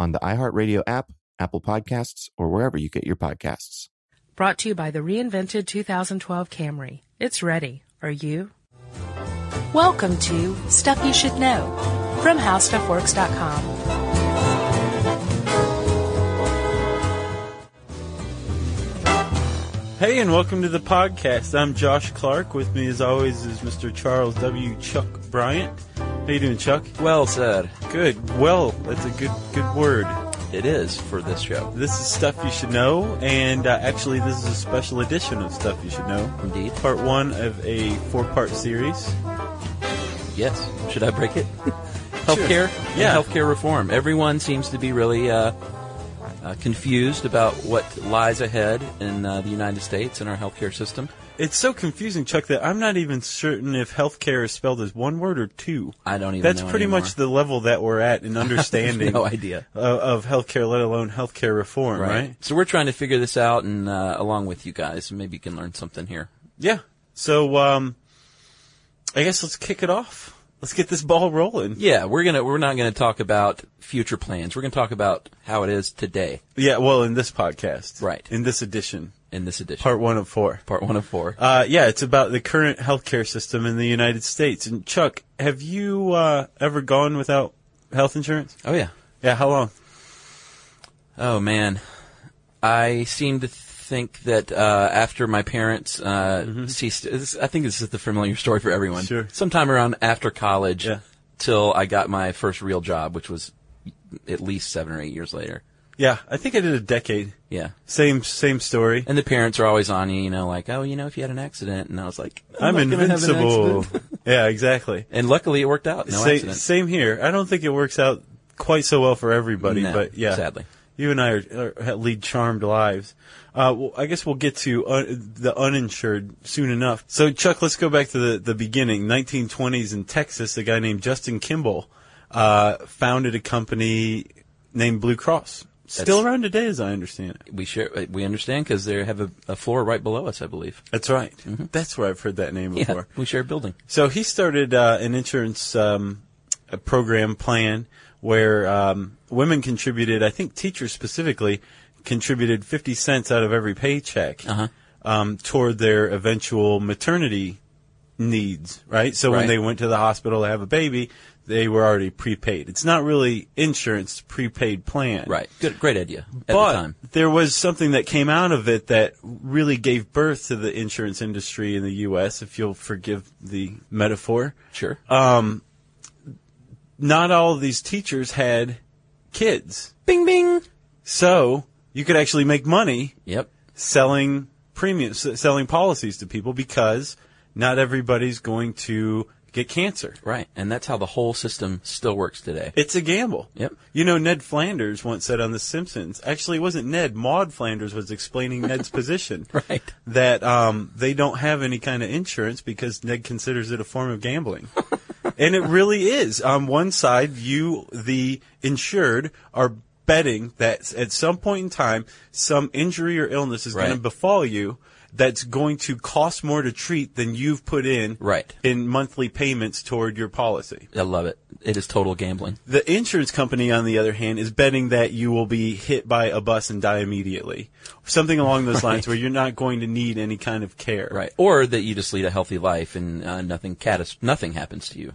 on the iHeartRadio app, Apple Podcasts, or wherever you get your podcasts. Brought to you by the reinvented 2012 Camry. It's ready. Are you? Welcome to Stuff You Should Know from HowStuffWorks.com. Hey, and welcome to the podcast. I'm Josh Clark. With me, as always, is Mr. Charles W. Chuck Bryant. How you doing, Chuck? Well said. Good. Well, that's a good good word. It is for this show. This is stuff you should know, and uh, actually, this is a special edition of stuff you should know. Indeed. Part one of a four-part series. Yes. Should I break it? healthcare. Yeah. And healthcare reform. Everyone seems to be really uh, uh, confused about what lies ahead in uh, the United States and our healthcare system. It's so confusing, Chuck, that I'm not even certain if healthcare is spelled as one word or two. I don't even. That's pretty anymore. much the level that we're at in understanding no idea. of, of healthcare, let alone healthcare reform, right? So we're trying to figure this out, and uh, along with you guys, maybe you can learn something here. Yeah. So, um, I guess let's kick it off. Let's get this ball rolling. Yeah, we're gonna we're not gonna talk about future plans. We're gonna talk about how it is today Yeah, well, in this podcast. Right. In this edition. In this edition. Part one of four. part one of four. Uh, yeah, it's about the current healthcare system in the United States. And Chuck, have you, uh, ever gone without health insurance? oh yeah. Yeah, how long? Oh man, I seem to think that uh, after my parents uh, ceased, this, I think this is the familiar story for everyone. Sure. Sometime around after college, Yeah. till I got my first real job, which was at least seven or eight years later. Yeah, I think I did a decade. Yeah. Same, same story. And the parents are always on you, you know, like, oh, you know, if you had an accident, and I was like, I'm, I'm, not have an invincible. yeah, exactly. and luckily, it worked out. No Sa- accident. Same here. I don't think it works out quite so well for everybody, No, but yeah. sadly. You and I are, are, lead charmed lives. Uh, well, I guess we'll get to un- the uninsured soon enough. So, Chuck, let's go back to the, the beginning. 1920s in Texas, a guy named Justin Kimball uh, founded a company named Blue Cross. Still around today, as I understand it. We share, we understand because they have a, a floor right below us, I believe. That's right. That's where I've heard that name Yeah, before. we share a building. So he started uh, an insurance um, a program plan where um, women contributed. I think teachers specifically contributed fifty cents out of every paycheck Uh-huh. um, toward their eventual maternity needs. Right. So when they went to the hospital to have a baby, they were already prepaid. It's not really insurance; prepaid plan. Right. Good, great idea at But the time. there was something that came out of it that really gave birth to the insurance industry in the U.S., if you'll forgive the metaphor. Sure. Um, not all of these teachers had kids. bing, bing. So you could actually make money Yep. selling premiums, selling policies to people because not everybody's going to get cancer. Right. And that's how the whole system still works today. It's a gamble. Yep. You know, Ned Flanders once said on The Simpsons, actually it wasn't Ned, Maud Flanders was explaining Ned's position. Right. That um, they don't have any kind of insurance because Ned considers it a form of gambling. and it really is. On one side, you, the insured, are betting that at some point in time, some injury or illness is going to befall you that's going to cost more to treat than you've put in Right. in monthly payments toward your policy. I love it. It is total gambling. The insurance company, on the other hand, is betting that you will be hit by a bus and die immediately. Something along those lines where you're not going to need any kind of care. Right. Or that you just lead a healthy life and uh, nothing catas- nothing happens to you.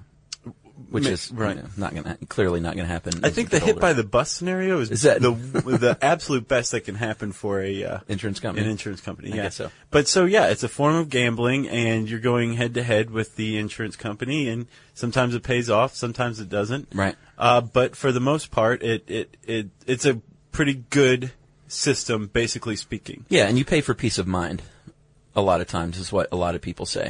Which is right. you know, not going to clearly not going to happen. I as think you the get hit older. by the bus scenario is, Is that- the the absolute best that can happen for a uh, insurance company. an insurance company. I yeah. guess so. But so yeah, it's a form of gambling, and you're going head to head with the insurance company, and sometimes it pays off, sometimes it doesn't. Right. Uh, but for the most part, it, it it it's a pretty good system, basically speaking. Yeah, and you pay for peace of mind. A lot of times is what a lot of people say.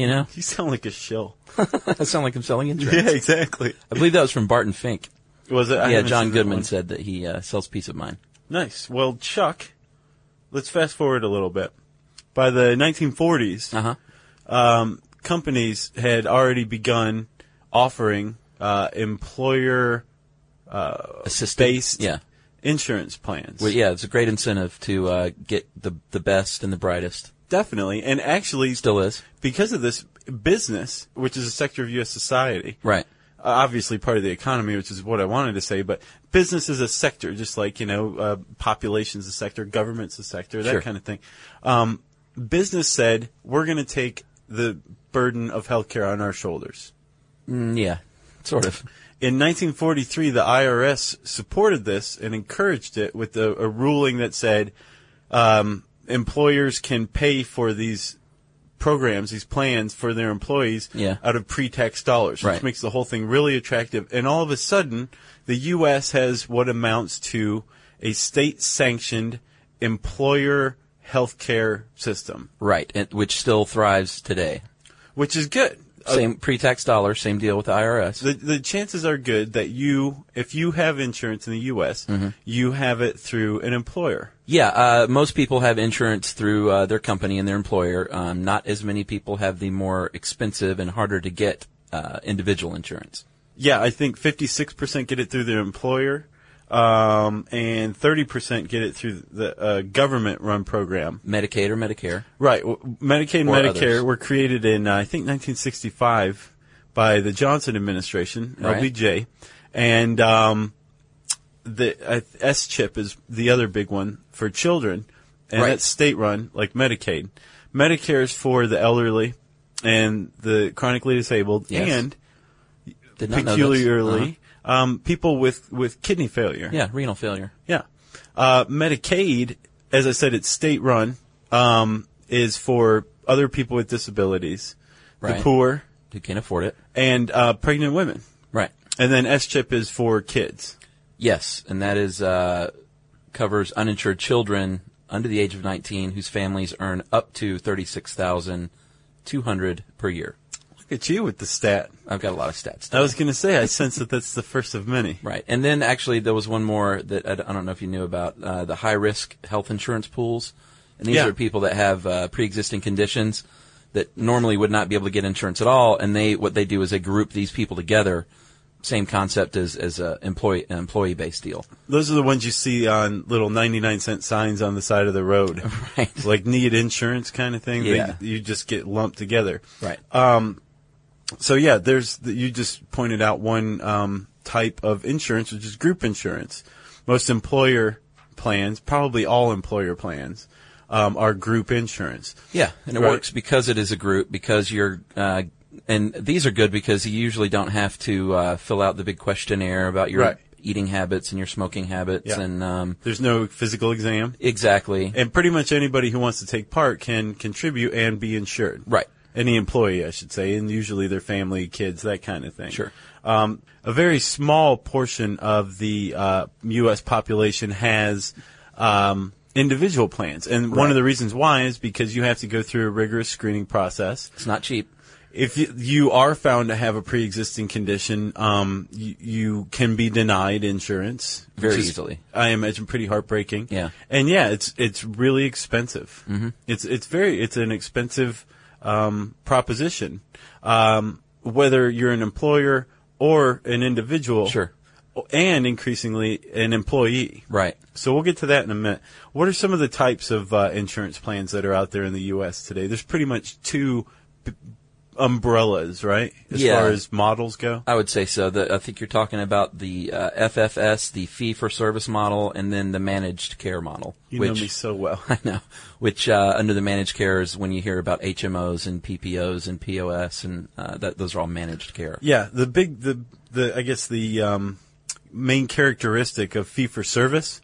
You know, You sound like a shill. I sound like I'm selling insurance. Yeah, exactly. I believe that was from Barton Fink. Was it? I yeah, John seen that Goodman said that he uh, sells peace of mind. Nice. Well, Chuck, let's fast forward a little bit. By the 1940s, Uh huh. um, companies had already begun offering uh, employer Assistant. based Yeah. insurance plans. Well, yeah, it's a great incentive to uh, get the the best and the brightest. Definitely. And actually, Still is. because of this business, which is a sector of U.S. society, Right. uh, obviously part of the economy, which is what I wanted to say, but business is a sector, just like, you know, uh, population's a sector, government's a sector, that Sure. kind of thing. Um, business said, we're going to take the burden of healthcare on our shoulders. Mm, yeah. Sort of. In 1943, the IRS supported this and encouraged it with a, a ruling that said um, employers can pay for these programs, these plans for their employees Yeah. out of pre-tax dollars, which makes the whole thing really attractive. And all of a sudden, the U.S. has what amounts to a state-sanctioned employer healthcare system, Right. And, which still thrives today. which is good. Uh, Same pre-tax dollar. Same deal with the IRS. the the chances are good that you, if you have insurance in the U.S., Mm-hmm. you have it through an employer. Yeah, uh, most people have insurance through uh, their company and their employer. Um, not as many people have the more expensive and harder to get uh, individual insurance. Yeah, I think 56% get it through their employer, um, and 30% get it through the uh, government-run program. Medicaid or Medicare. Right. w- Medicaid and Or Medicare others. were created in, uh, I think, 1965 by the Johnson administration, Right. LBJ. And um, the uh, SCHIP is the other big one for children, and Right. that's state run, like Medicaid. Medicare is for the elderly and the chronically disabled, Yes. and peculiarly, Uh-huh. Um, people with, with kidney failure. Yeah, renal failure. Yeah. Uh, Medicaid, as I said, it's state run, um, is for other people with disabilities, Right. the poor, Who can't afford it? and uh, pregnant women. Right. And then SCHIP is for kids. Yes, and that is uh, covers uninsured children under the age of 19 whose families earn up to 36,200 per year. Look at you with the stat. I've got a lot of stats. I was going to say, I sense that that's the first of many. Right. And then actually there was one more that I, I don't know if you knew about, uh, the high risk health insurance pools. And these Yeah. are people that have uh, pre-existing conditions that normally would not be able to get insurance at all. And they, what they do is they group these people together. Same concept as, as a employee, an employee based deal. Those are the ones you see on little 99 cent signs on the side of the road. Right. Like need insurance kind of thing. They- Yeah. you just get lumped together. Right. So yeah, there's the, you just pointed out one um, type of insurance, which is group insurance. Most employer plans, probably all employer plans, um, are group insurance. Yeah, and it Right. works because it is a group because you're, uh, and these are good because you usually don't have to uh, fill out the big questionnaire about your Right. eating habits and your smoking habits Yeah. and um, There's no physical exam, exactly and pretty much anybody who wants to take part can contribute and be insured. right. Any employee, I should say, and usually their family, kids, that kind of thing. Sure. Um, a very small portion of the uh, U.S. population has um, individual plans, and one of the reasons why is because you have to go through a rigorous screening process. It's not cheap. If you, you are found to have a pre-existing condition, um, you, you can be denied insurance Very is, easily. I imagine pretty heartbreaking. Yeah. and yeah, it's it's really expensive. Mm-hmm. It's it's very it's an expensive um, proposition. Um, whether you're an employer or an individual, Sure. and increasingly an employee. Right. So we'll get to that in a minute. What are some of the types of uh, insurance plans that are out there in the U.S. today? There's pretty much two b- umbrellas, right? As Yeah. far as models go. I would say so. The, I think you're talking about the uh, FFS, the fee for service model, and then the managed care model. You which, know me so well. I know. Which uh, under the managed care is when you hear about HMOs and PPOs and POS, and uh, that those are all managed care. Yeah, the big the the I guess the um, main characteristic of fee for service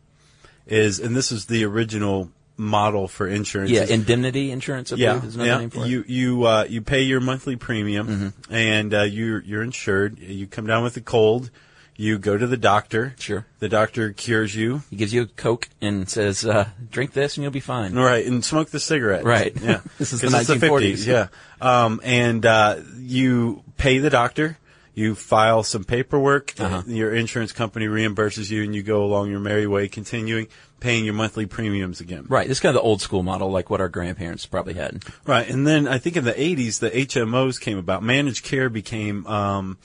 is, and this is the original model for insurance. Yeah, indemnity insurance. I yeah, believe is another yeah. name for it. You you uh, you pay your monthly premium, Mm-hmm. and uh, you're you're insured. You come down with a cold. You go to the doctor. Sure. The doctor cures you. He gives you a Coke and says, uh, "Drink this and you'll be fine." Right, and smoke the cigarette. Right. Yeah. This is the 'Cause it's 1940s. Yeah. Um, and uh, you pay the doctor. You file some paperwork. Uh-huh. Your insurance company reimburses you, and you go along your merry way, continuing paying your monthly premiums again. Right. This is kind of the old school model, like what our grandparents probably had. Right. And then I think in the 80s, the HMOs came about. Managed care became um,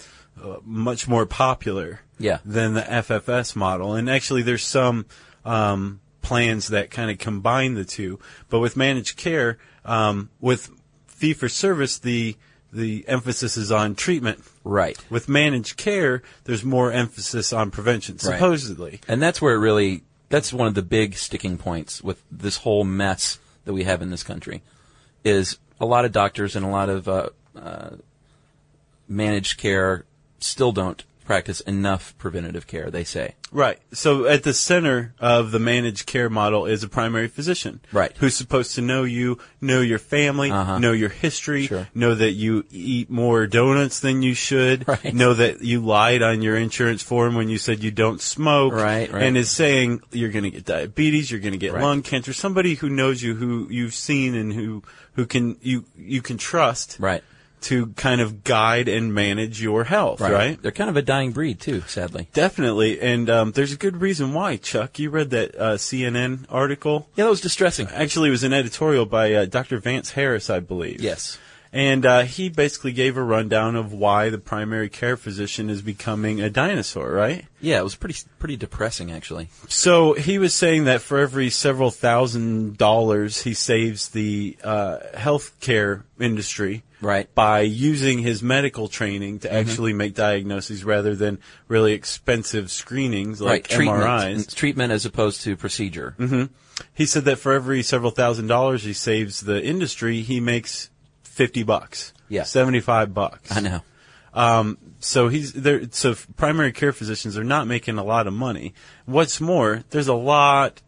uh, much more popular Yeah. than the FFS model. And actually, there's some um, plans that kind of combine the two. But with managed care, um, with fee for service, the the emphasis is on treatment. Right. With managed care, there's more emphasis on prevention, Right. supposedly. And that's where it really, that's one of the big sticking points with this whole mess that we have in this country, is a lot of doctors and a lot of uh, uh, managed care still don't practice enough preventative care. They say. Right. So at the center of the managed care model is a primary physician. Right. Who's supposed to know you, know your family, Uh-huh. know your history, Sure. know that you eat more donuts than you should, Right. know that you lied on your insurance form when you said you don't smoke, Right, right. and is saying you're going to get diabetes, you're going to get Right. lung cancer. Somebody who knows you, who you've seen, and who who can you you can trust Right. To kind of guide and manage your health, right? They're kind of a dying breed too, sadly. Definitely, and um, there's a good reason why. Chuck, you read that uh, CNN article. Yeah, that was distressing. Actually, it was an editorial by uh, Dr. Vance Harris, I believe. Yes. And uh, he basically gave a rundown of why the primary care physician is becoming a dinosaur, right? Yeah, it was pretty pretty depressing actually. So he was saying that for every several thousand dollars he saves the uh, healthcare industry Right. Mm-hmm. by using his medical training to actually make diagnoses rather than really expensive screenings like right. Treatment. MRIs. Treatment as opposed to procedure. He said that for every several thousand dollars he saves the industry, he makes fifty bucks. Yeah. seventy-five bucks. I know. So he's there. So primary care physicians are not making a lot of money. What's more, there's a lot.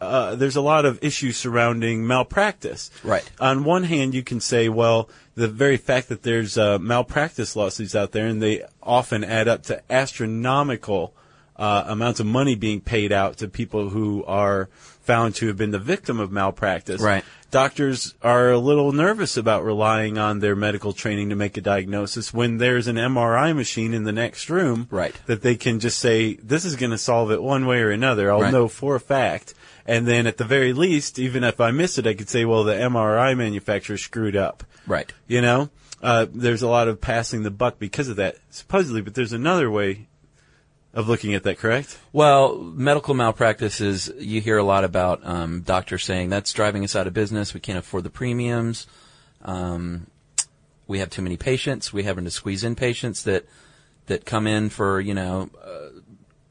Uh, there's a lot of issues surrounding malpractice. Right. On one hand, you can say, well, the very fact that there's uh, malpractice lawsuits out there, and they often add up to astronomical uh, amounts of money being paid out to people who are found to have been the victim of malpractice. Right. Doctors are a little nervous about relying on their medical training to make a diagnosis when there's an MRI machine in the next room Right. that they can just say, this is going to solve it one way or another. I'll Right. know for a fact. And then at the very least, even if I miss it, I could say, well, the MRI manufacturer screwed up. Right. You know, uh, there's a lot of passing the buck because of that, supposedly. But there's another way of looking at that, correct? Well, medical malpractice is, you hear a lot about um, doctors saying that's driving us out of business. We can't afford the premiums. Um, we have too many patients. We having to squeeze in patients that that come in for you know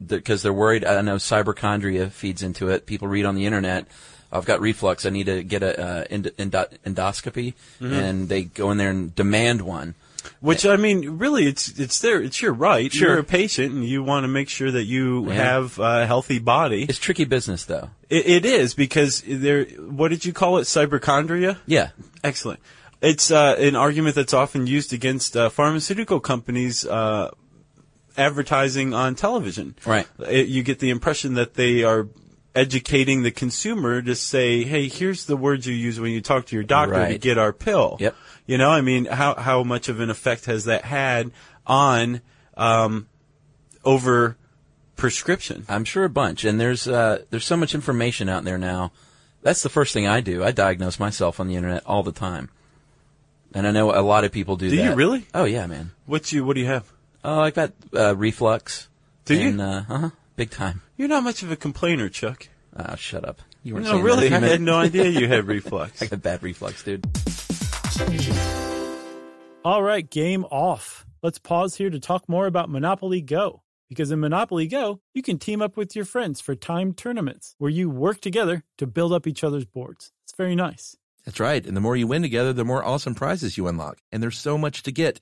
because they're worried. I know cyberchondria feeds into it. People read on the internet. I've got reflux. I need to get a uh, end- endo- endoscopy, Mm-hmm. and they go in there and demand one. Which I mean, really, it's it's there. It's your right. Sure. You're a patient, and you want to make sure that you Yeah. have a healthy body. It's tricky business, though. It, it is because there. What did you call it? Cyberchondria. Yeah, Excellent. It's uh, an argument that's often used against uh, pharmaceutical companies uh, advertising on television. Right. It, you get the impression that they are educating the consumer to say, "Hey, here's the words you use when you talk to your doctor to get our pill." Yep. You know, I mean, how how much of an effect has that had on um, over prescription? I'm sure a bunch. And there's uh, there's so much information out there now. That's the first thing I do. I diagnose myself on the internet all the time. And I know a lot of people do, that. Do that. you really? Oh yeah, man. What you what do you have? Oh, I've got uh, reflux. Do you? Uh huh. Big time. You're not much of a complainer, Chuck. Oh, shut up. You weren't No, saying really, that I a had no idea you had reflux. I got bad reflux, dude. All right, game off. Let's pause here to talk more about Monopoly Go. Because in Monopoly Go, you can team up with your friends for timed tournaments where you work together to build up each other's boards. It's very nice. That's right. And the more you win together, the more awesome prizes you unlock. And there's so much to get.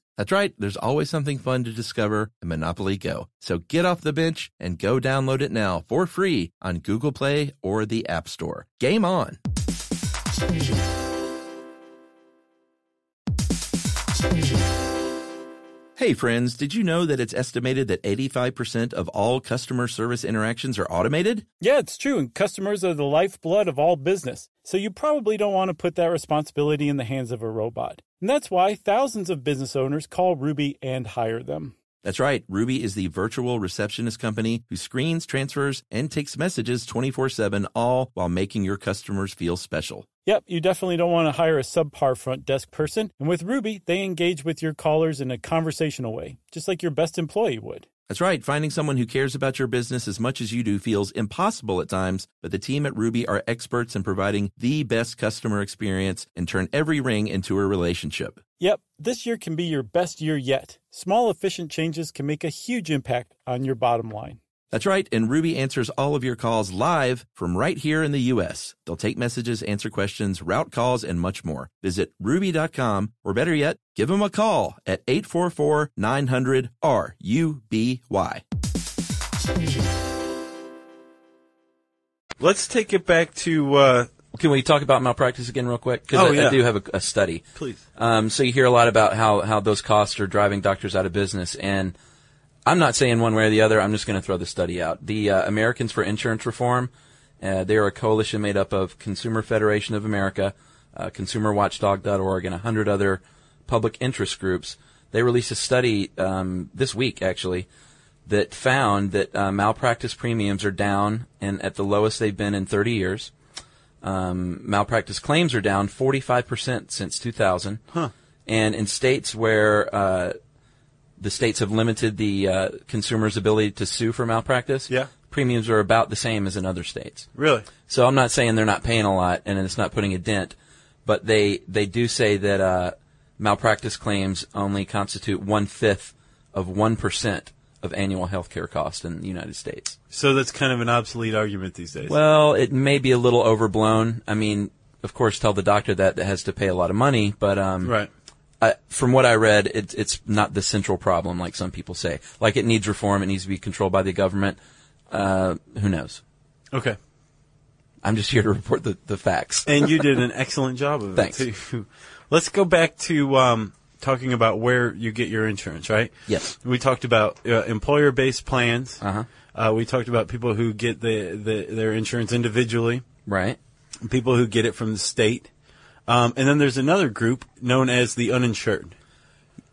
That's right. There's always something fun to discover in Monopoly Go. So get off the bench and go download it now for free on Google Play or the App Store. Game on. Hey friends, did you know that it's estimated that 85% of all customer service interactions are automated? Yeah, it's true. And customers are the lifeblood of all business. So you probably don't want to put that responsibility in the hands of a robot. And that's why thousands of business owners call Ruby and hire them. That's right. Ruby is the virtual receptionist company who screens, transfers, and takes messages 24 7, all while making your customers feel special. Yep, you definitely don't want to hire a subpar front desk person. And with Ruby, they engage with your callers in a conversational way, just like your best employee would. That's right. Finding someone who cares about your business as much as you do feels impossible at times, but the team at Ruby are experts in providing the best customer experience and turn every ring into a relationship. Yep, this year can be your best year yet. Small, efficient changes can make a huge impact on your bottom line. That's right, and Ruby answers all of your calls live from right here in the U.S. They'll take messages, answer questions, route calls, and much more. Visit ruby.com, or better yet, give them a call at 844 900 RUBY. Let's take it back to. Uh, Can we talk about malpractice again, real quick? Because Oh, I, yeah. I do have a, a study. Please. Um, so you hear a lot about how how those costs are driving doctors out of business, and I'm not saying one way or the other. I'm just going to throw the study out. The uh, Americans for Insurance Reform. Uh, they are a coalition made up of Consumer Federation of America, uh, ConsumerWatchdog.org, and a hundred other public interest groups. They released a study um, this week, actually, that found that uh, malpractice premiums are down and at the lowest they've been in 30 years. Um, malpractice claims are down 45% since 2000. Huh. And in states where uh, the states have limited the uh, consumer's ability to sue for malpractice, Yeah. premiums are about the same as in other states. Really? So I'm not saying they're not paying a lot and it's not putting a dent, but they they do say that uh, malpractice claims only constitute one fifth of one percent of annual health care costs in the United States. So that's kind of an obsolete argument these days. Well, it may be a little overblown. I mean, of course, tell the doctor that that has to pay a lot of money, but um, right. I, from what I read, it, it's not the central problem like some people say. Like it needs reform, it needs to be controlled by the government. Uh, who knows? Okay. I'm just here to report the, the facts. And you did an excellent job of Thanks. it too. Let's go back to um, talking about where you get your insurance, right? Yes. We talked about uh, employer-based plans. Uh-huh. Uh, we talked about people who get the, the their insurance individually. Right. People who get it from the state. Um, and then there's another group known as the uninsured.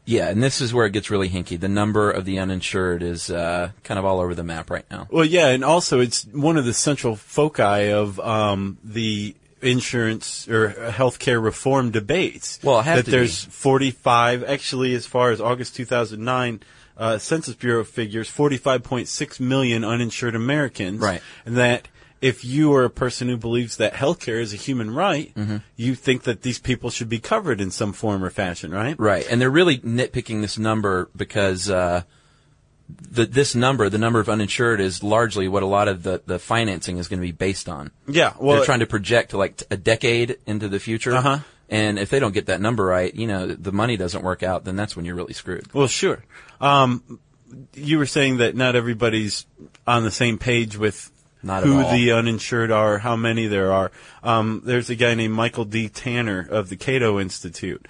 Yeah, and this is where it gets really hinky. The number of the uninsured is uh, kind of all over the map right now. Well, yeah, and also it's one of the central foci of um, the insurance or healthcare reform debates. Well, that there's 45, actually, as far as August 2009 uh, Census Bureau figures, 45.6 million uninsured Americans. Right. And that if you are a person who believes that healthcare is a human right, Mm-hmm. you think that these people should be covered in some form or fashion, right? Right, and they're really nitpicking this number because uh, the, this number, the number of uninsured, is largely what a lot of the, the financing is going to be based on. Yeah, well, they're trying to project like a decade into the future. Uh-huh. And if they don't get that number right, you know, the money doesn't work out, then that's when you're really screwed. Well, sure. Um, you were saying that not everybody's on the same page with Not at who the uninsured are, how many there are. Um, there's a guy named Michael D. Tanner of the Cato Institute,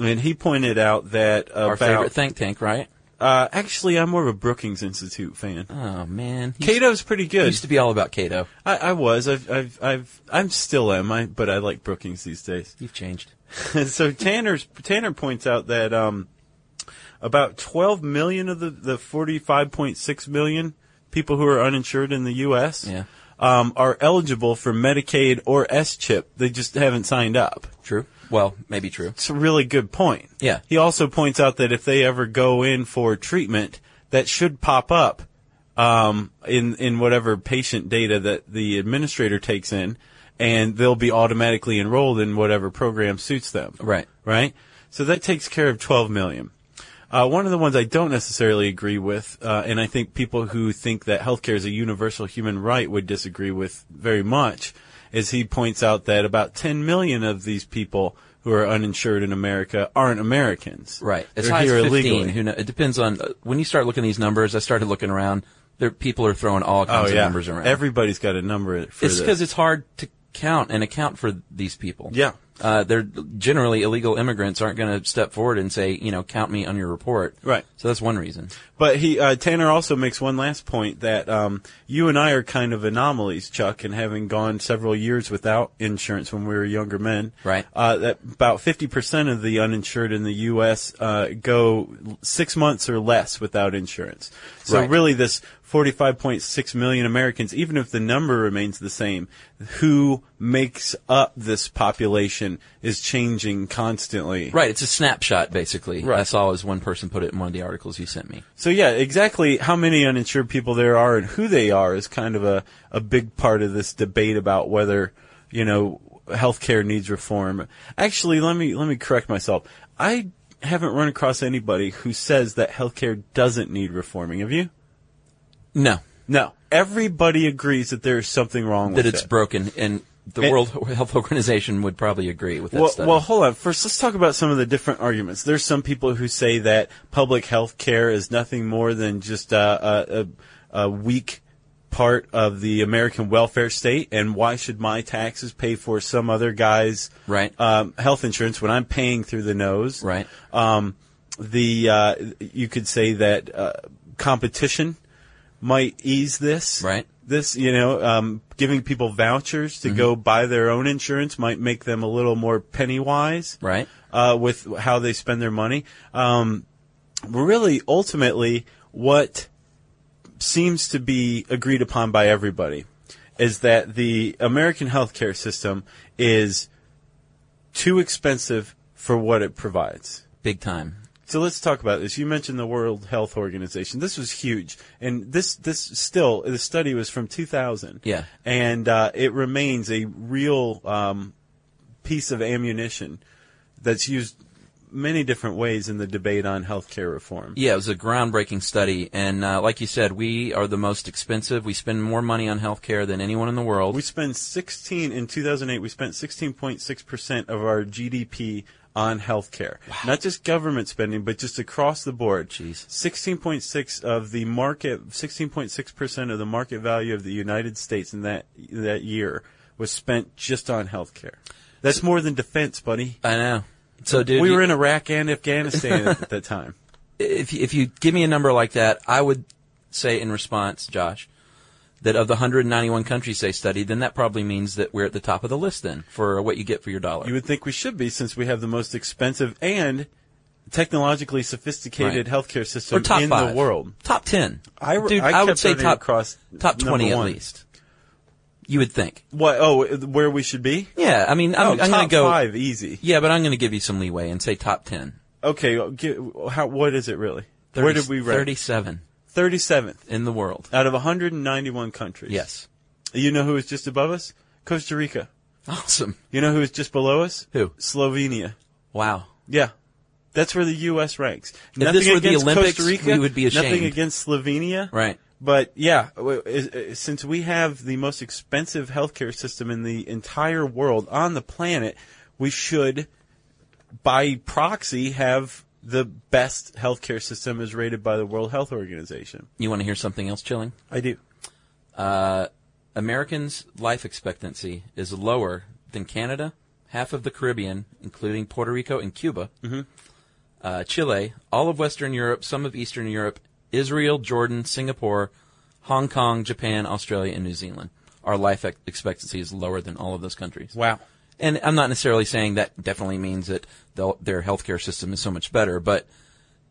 and he pointed out that Our favorite think tank, right? uh, actually, I'm more of a Brookings Institute fan. Oh man, Cato's pretty good. used to be all about Cato. I, I was. I've, I've, I've, I'm still am. I, but I like Brookings these days. You've changed. so Tanner's Tanner points out that um, about 12 million of the, the 45.6 million people who are uninsured in the U.S. Yeah. Um, are eligible for Medicaid or SCHIP. They just haven't signed up. True. Well, maybe true. It's a really good point. Yeah. He also points out that if they ever go in for treatment, that should pop up um, in in whatever patient data that the administrator takes in, and they'll be automatically enrolled in whatever program suits them. Right. Right. So that takes care of 12 million. Uh, one of the ones I don't necessarily agree with, uh, and I think people who think that healthcare is a universal human right would disagree with very much, is he points out that about 10 million of these people who are uninsured in America aren't Americans. Right. As They're high as here 15. illegally. Who know, it depends on, uh, when you start looking at these numbers, I started looking around, there, people are throwing all Oh kinds yeah, of numbers around. everybody's got a number for it's because it's hard to count and account for these people. Yeah. Uh, they're generally illegal immigrants aren't going to step forward and say, you know, count me on your report. Right. So that's one reason. But he uh, Tanner also makes one last point that um, you and I are kind of anomalies, Chuck, in having gone several years without insurance when we were younger men. Right. Uh, that about fifty percent of the uninsured in the U.S. Uh, go six months or less without insurance. So Right. really, this forty-five point six million Americans, even if the number remains the same, who makes up this population is changing constantly. Right. It's a snapshot, basically. Right. I saw as one person put it in one of the articles you sent me. So yeah, exactly how many uninsured people there are and who they are is kind of a, a big part of this debate about whether, you know, healthcare needs reform. Actually, let me, let me correct myself. I haven't run across anybody who says that healthcare doesn't need reforming. Have you? No. No. Everybody agrees that there's something wrong That with it's it. broken, and the World Health Organization would probably agree with that well, study. well, hold on. First, let's talk about some of the different arguments. There's some people who say that public health care is nothing more than just a, a, a, a weak part of the American welfare state, and why should my taxes pay for some other guy's Right. um, health insurance when I'm paying through the nose? Right. Um, the uh, you could say that uh, competition might ease this. Right. This, you know, um, giving people vouchers to go buy their own insurance might make them a little more penny wise. Right. Uh, with how they spend their money. Um, really, ultimately, what seems to be agreed upon by everybody is that the American healthcare system is too expensive for what it provides. Big time. So let's talk about this. You mentioned the World Health Organization. This was huge, and this this still the study was from 2000. Yeah. and uh, it remains a real um, piece of ammunition that's used many different ways in the debate on healthcare reform. Yeah, it was a groundbreaking study, and uh, like you said, we are the most expensive. We spend more money on healthcare than anyone in the world. We spend 16 in 2008. We spent 16.6 percent of our GDP on healthcare, not just government spending, but just across the board. Jeez. 16.6 of the market, 16.6 percent of the market value of the United States in that that year was spent just on healthcare. That's more than defense, buddy. I know. So, dude, we you- were in Iraq and Afghanistan at that time. if if you give me a number like that, I would say in response, Josh, that of the 191 countries they studied, then that probably means that we're at the top of the list then for what you get for your dollar. You would think we should be since we have the most expensive and technologically sophisticated Right. healthcare system in five. the world. top ten. I, Dude, I, I, would say top across top 20 at least. You would think. What? Oh, uh, where we should be? Yeah, I mean, I'm, oh, I'm going to go. five, easy. Yeah, but I'm going to give you some leeway and say top 10. Okay, how? What is it really? 30, where did we rank? 37 Thirty-seventh in the world. out of 191 countries. Yes. You know who is just above us? Costa Rica. Awesome. You know who is just below us? Who? Slovenia. Wow. Yeah. That's where the U.S. ranks. If this were the against Olympics, Costa Rica, we would be ashamed. Nothing against Slovenia. Right. But yeah, w- is- is- since we have the most expensive healthcare system in the entire world on the planet, we should, by proxy, have the best healthcare system is rated by the World Health Organization. You want to hear something else chilling? I do. Uh, Americans' life expectancy is lower than Canada, half of the Caribbean, including Puerto Rico and Cuba, uh, Chile, all of Western Europe, some of Eastern Europe, Israel, Jordan, Singapore, Hong Kong, Japan, Australia, and New Zealand. Our life ex- expectancy is lower than all of those countries. Wow. And I'm not necessarily saying that definitely means that their healthcare system is so much better, but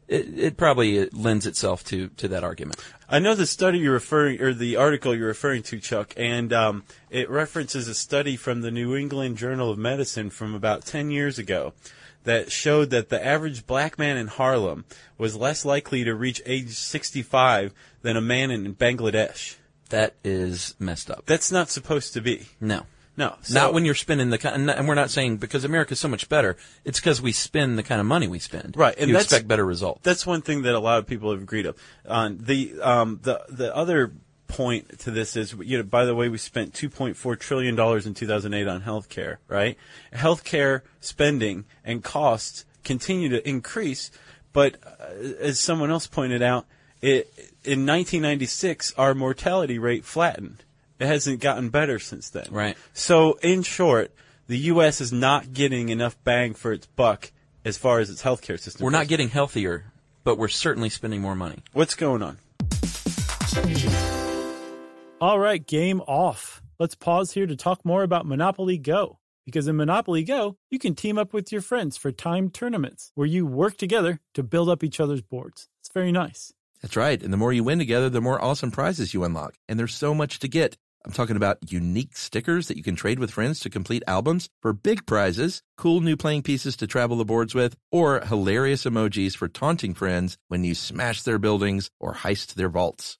it, it probably lends itself to to that argument. I know the study you're referring, or the article you're referring to, Chuck, and um, it references a study from the New England Journal of Medicine from about 10 years ago that showed that the average black man in Harlem was less likely to reach age 65 than a man in Bangladesh. That is messed up. That's not supposed to be. No. No. So- not when you're spending the kind, and we're not saying because America's so much better. It's because we spend the kind of money we spend. Right, and you expect better results. That's one thing that a lot of people have agreed on. The um, the the other point to this is, you know, by the way, we spent 2.4 trillion dollars in 2008 on healthcare. Right, healthcare spending and costs continue to increase, but uh, as someone else pointed out, it in 1996 our mortality rate flattened. It hasn't gotten better since then. Right. So, in short, the U.S. is not getting enough bang for its buck as far as its healthcare system. we're goes. not getting healthier, but we're certainly spending more money. What's going on? All right, game off. Let's pause here to talk more about Monopoly Go. Because in Monopoly Go, you can team up with your friends for timed tournaments where you work together to build up each other's boards. It's very nice. That's right. And the more you win together, the more awesome prizes you unlock. And there's so much to get. I'm talking about unique stickers that you can trade with friends to complete albums for big prizes, cool new playing pieces to travel the boards with, or hilarious emojis for taunting friends when you smash their buildings or heist their vaults.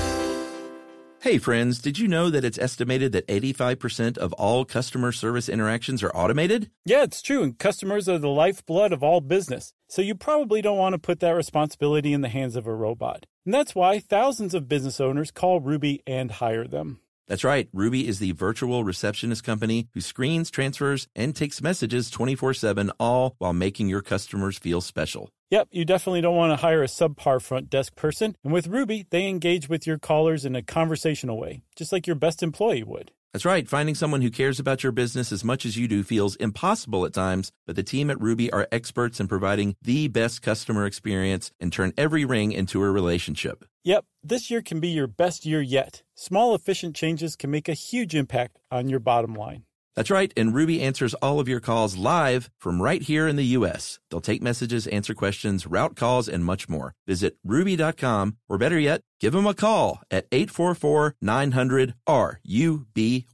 Hey friends, did you know that it's estimated that 85% of all customer service interactions are automated? Yeah, it's true, and customers are the lifeblood of all business. So you probably don't want to put that responsibility in the hands of a robot. And that's why thousands of business owners call Ruby and hire them. That's right. Ruby is the virtual receptionist company who screens, transfers, and takes messages 24 7, all while making your customers feel special. Yep, you definitely don't want to hire a subpar front desk person. And with Ruby, they engage with your callers in a conversational way, just like your best employee would. That's right. Finding someone who cares about your business as much as you do feels impossible at times, but the team at Ruby are experts in providing the best customer experience and turn every ring into a relationship. Yep, this year can be your best year yet. Small, efficient changes can make a huge impact on your bottom line. That's right, and Ruby answers all of your calls live from right here in the U.S. They'll take messages, answer questions, route calls, and much more. Visit ruby.com, or better yet, give them a call at 844 900 RUBY.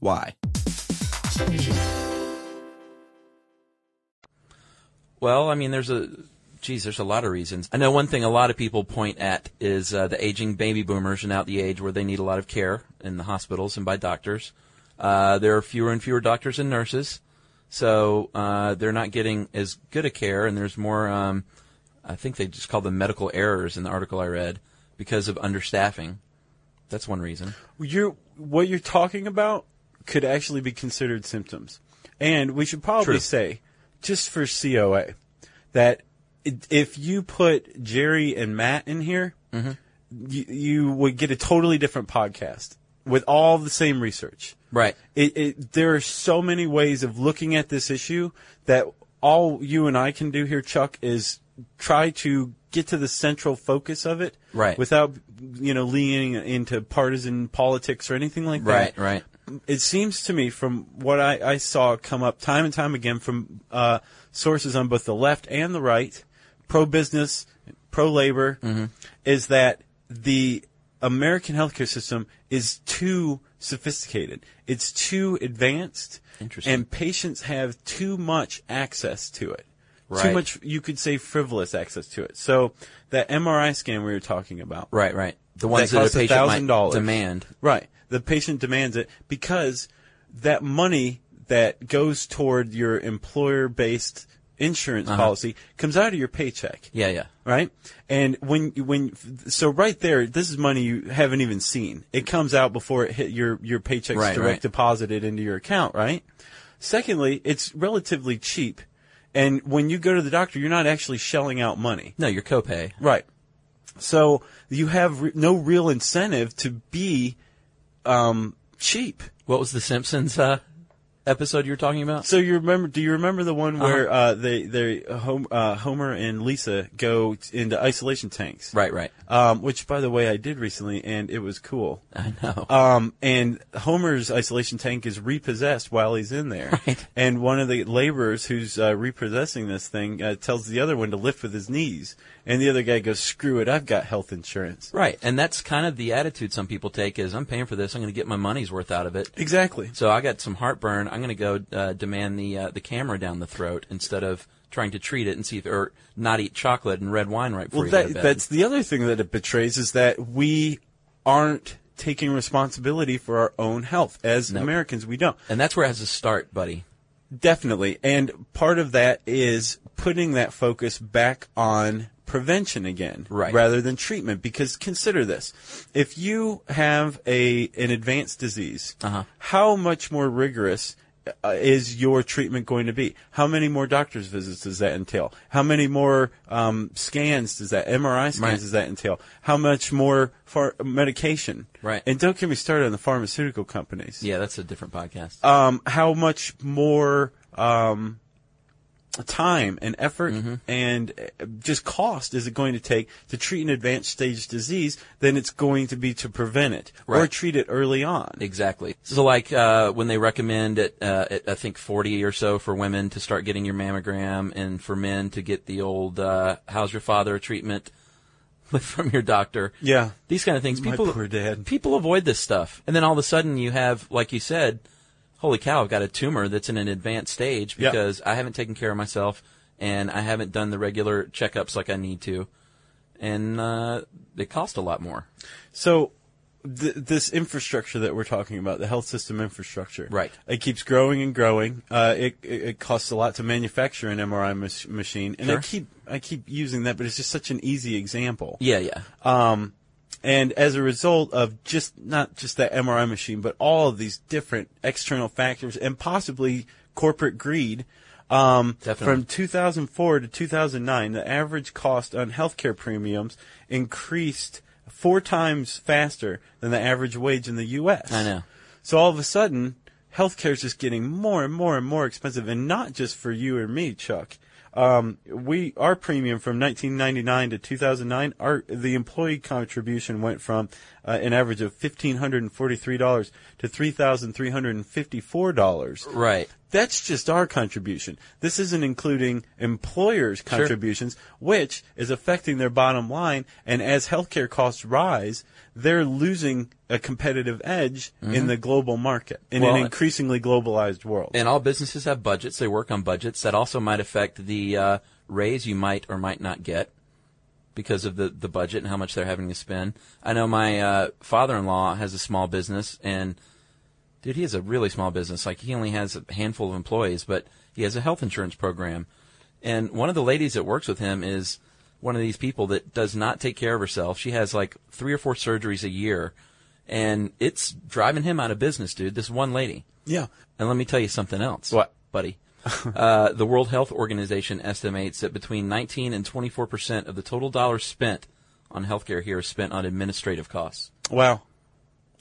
Well, I mean, there's a, geez, there's a lot of reasons. I know one thing a lot of people point at is uh, the aging baby boomers and out the age where they need a lot of care in the hospitals and by doctors. Uh, there are fewer and fewer doctors and nurses, so uh, they're not getting as good a care, and there's more. Um, I think they just call them medical errors in the article I read because of understaffing. That's one reason. You're, what you're talking about could actually be considered symptoms. And we should probably True. say, just for COA, that if you put Jerry and Matt in here, Mm-hmm. you, you would get a totally different podcast with all the same research. Right. It, it, there are so many ways of looking at this issue that all you and I can do here, Chuck, is try to get to the central focus of it, Right. Without you know leaning into partisan politics or anything like that. Right, right. It seems to me, from what I, I saw come up time and time again from uh, sources on both the left and the right, pro business, pro labor, Mm-hmm. is that the American healthcare system is too sophisticated. It's too advanced. Interesting. And patients have too much access to it. Right. Too much, you could say, frivolous access to it. So that MRI scan we were talking about, Right, right. The ones that, costs a patient might $1,000. demand. Right. The patient demands it because that money that goes toward your employer based insurance Uh-huh. policy comes out of your paycheck. Yeah, yeah. Right? And when when so right there, this is money you haven't even seen. It comes out before it hit your your paycheck's Right, direct right. deposited into your account, right? Secondly, it's relatively cheap. And when you go to the doctor, you're not actually shelling out money. No, your copay. Right. So you have re- no real incentive to be um, cheap. What was the Simpsons uh, episode you were talking about? So you remember? Do you remember the one where uh, they they uh, Homer and Lisa go t- into isolation tanks? Right, right. Um, which, by the way, I did recently, and it was cool. I know. Um, and Homer's isolation tank is repossessed while he's in there. Right. And one of the laborers who's uh, repossessing this thing uh, tells the other one to lift with his knees. And the other guy goes, screw it, I've got health insurance. Right, and that's kind of the attitude some people take is I'm paying for this, I'm going to get my money's worth out of it. Exactly. So I got some heartburn. I'm going to go uh, demand the uh, the camera down the throat instead of trying to treat it and see if or not eat chocolate and red wine right before Well, you go to that, that's the other thing that it betrays is that we aren't taking responsibility for our own health. As Nope. Americans, we don't. and that's where it has to start, buddy. Definitely. And part of that is putting that focus back on prevention again Right. rather than treatment because consider this if you have a an advanced disease Uh-huh. how much more rigorous uh, is your treatment going to be how many more doctor's visits does that entail how many more um, scans does that mri scans Right. does that entail how much more for medication Right. and don't get me started on the pharmaceutical companies Yeah, that's a different podcast. um, how much more um, time and effort Mm-hmm. and uh, just cost is it going to take to treat an advanced stage disease than it's going to be to prevent it or treat it early on. Exactly. So, like uh, when they recommend at, uh, at I think 40 or so for women to start getting your mammogram, and for men to get the old uh, "How's your father?" treatment from your doctor. Yeah. These kind of things. My poor dad. People avoid this stuff, and then all of a sudden you have, like you said, holy cow! I've got a tumor that's in an advanced stage because I haven't taken care of myself and I haven't done the regular checkups like I need to, and uh, they cost a lot more. So th- this infrastructure that we're talking about, the health system infrastructure, Right. It keeps growing and growing. Uh, it, it it costs a lot to manufacture an MRI mach- machine, and I keep I keep using that, but it's just such an easy example. Yeah, yeah. Um, and as a result of just not just that MRI machine, but all of these different external factors and possibly corporate greed, um, from 2004 to 2009, the average cost on healthcare premiums increased four times faster than the average wage in the U.S. I know. So all of a sudden, healthcare is just getting more and more and more expensive, and not just for you or me, Chuck. Um, we our premium from 1999 to 2009, our the employee contribution went from uh, an average of fifteen hundred and forty three dollars to three thousand three hundred and fifty four dollars. Right. That's just our contribution. This isn't including employers' contributions, which is affecting their bottom line. And as healthcare costs rise, they're losing a competitive edge in the global market in Well, an increasingly globalized world. And all businesses have budgets. They work on budgets. That also might affect the uh, raise you might or might not get because of the, the budget and how much they're having to spend. I know my uh, father-in-law has a small business, and dude, he has a really small business. Like he only has a handful of employees, but he has a health insurance program. And one of the ladies that works with him is one of these people that does not take care of herself. She has like three or four surgeries a year, and it's driving him out of business, dude. This one lady. yeah. And let me tell you something else. What? buddy? uh, the World Health Organization estimates that between 19 and 24 percent of the total dollars spent on healthcare here is spent on administrative costs. Wow.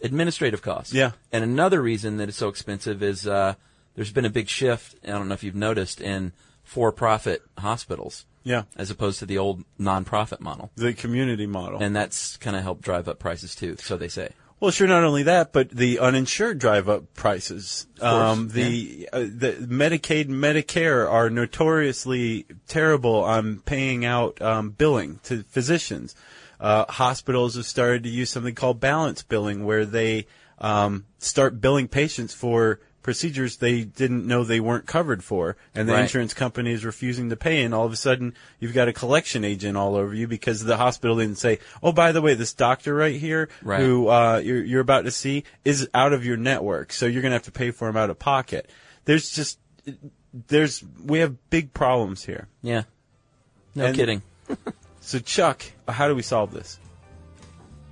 Administrative costs. Yeah. And another reason that it's so expensive is uh, there's been a big shift. I don't know if you've noticed in for-profit hospitals Yeah. as opposed to the old non-profit model, The community model. and that's kind of helped drive up prices too. So they say. Well, sure. Not only that, but the uninsured drive up prices. course, Um, the uh, the Medicaid, and Medicare are notoriously terrible on paying out um, billing to physicians. Uh, hospitals have started to use something called balance billing, where they um, start billing patients for procedures they didn't know they weren't covered for, and the Right. insurance company is refusing to pay, and all of a sudden you've got a collection agent all over you because the hospital didn't say, "Oh, by the way, this doctor right here Right. who uh, you're, you're about to see is out of your network, so you're going to have to pay for him out of pocket." There's just there's we have big problems here. Yeah. No And- kidding. So Chuck, how do we solve this?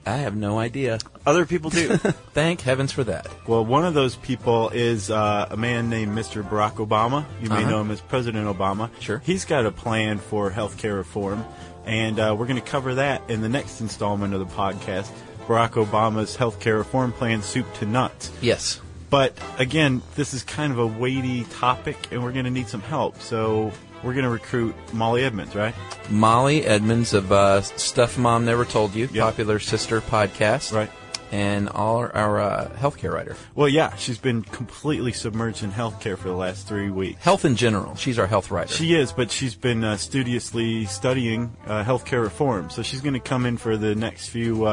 I have no idea. Other people do. Thank heavens for that. well, one of those people is uh, a man named Mr. Barack Obama. You may Uh-huh. know him as President Obama. Sure. He's got a plan for healthcare reform, and uh, we're going to cover that in the next installment of the podcast. Barack Obama's healthcare reform plan, soup to nuts. Yes. But again, this is kind of a weighty topic, and we're going to need some help. So we're going to recruit Molly Edmonds, right? Molly Edmonds of uh, Stuff Mom Never Told You, Yep. popular sister podcast. Right. And all our, our uh, healthcare writer. Well, yeah, she's been completely submerged in healthcare for the last three weeks. Health in general. She's our health writer. She is, but she's been uh, studiously studying uh, healthcare reform. So she's going to come in for the next few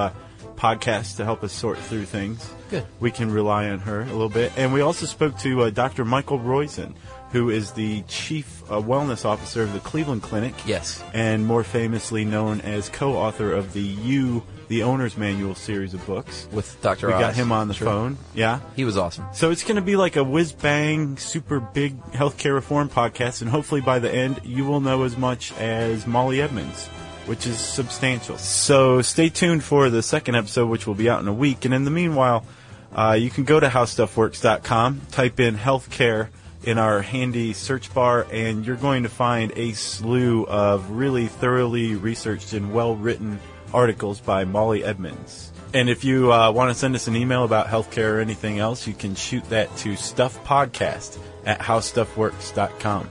podcasts to help us sort through things. Good. We can rely on her a little bit. And we also spoke to uh, Dr. Michael Roizen, who is the chief uh, wellness officer of the Cleveland Clinic. Yes. And more famously known as co author of the You, the Owner's Manual series of books. With Dr. We got him on the Sure. phone. Yeah. He was awesome. So it's going to be like a whiz bang, super big healthcare reform podcast, and hopefully by the end you will know as much as Molly Edmonds, which is substantial. So stay tuned for the second episode, which will be out in a week. And in the meanwhile, uh, you can go to howstuffworks.com, type in healthcare in our handy search bar, and you're going to find a slew of really thoroughly researched and well written articles by Molly Edmonds. And if you uh, want to send us an email about healthcare or anything else, you can shoot that to stuffpodcast at howstuffworks.com.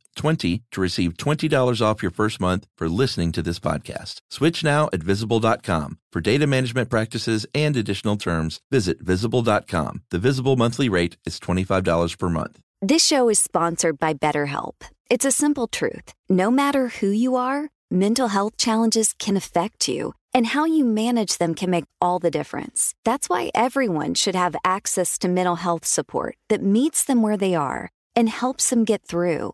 STUFF20 to receive $20 off your first month for listening to this podcast. Switch now at visible.com. For data management practices and additional terms, visit visible.com. The visible monthly rate is $25 per month. This show is sponsored by BetterHelp. It's a simple truth. No matter who you are, mental health challenges can affect you, and how you manage them can make all the difference. That's why everyone should have access to mental health support that meets them where they are and helps them get through.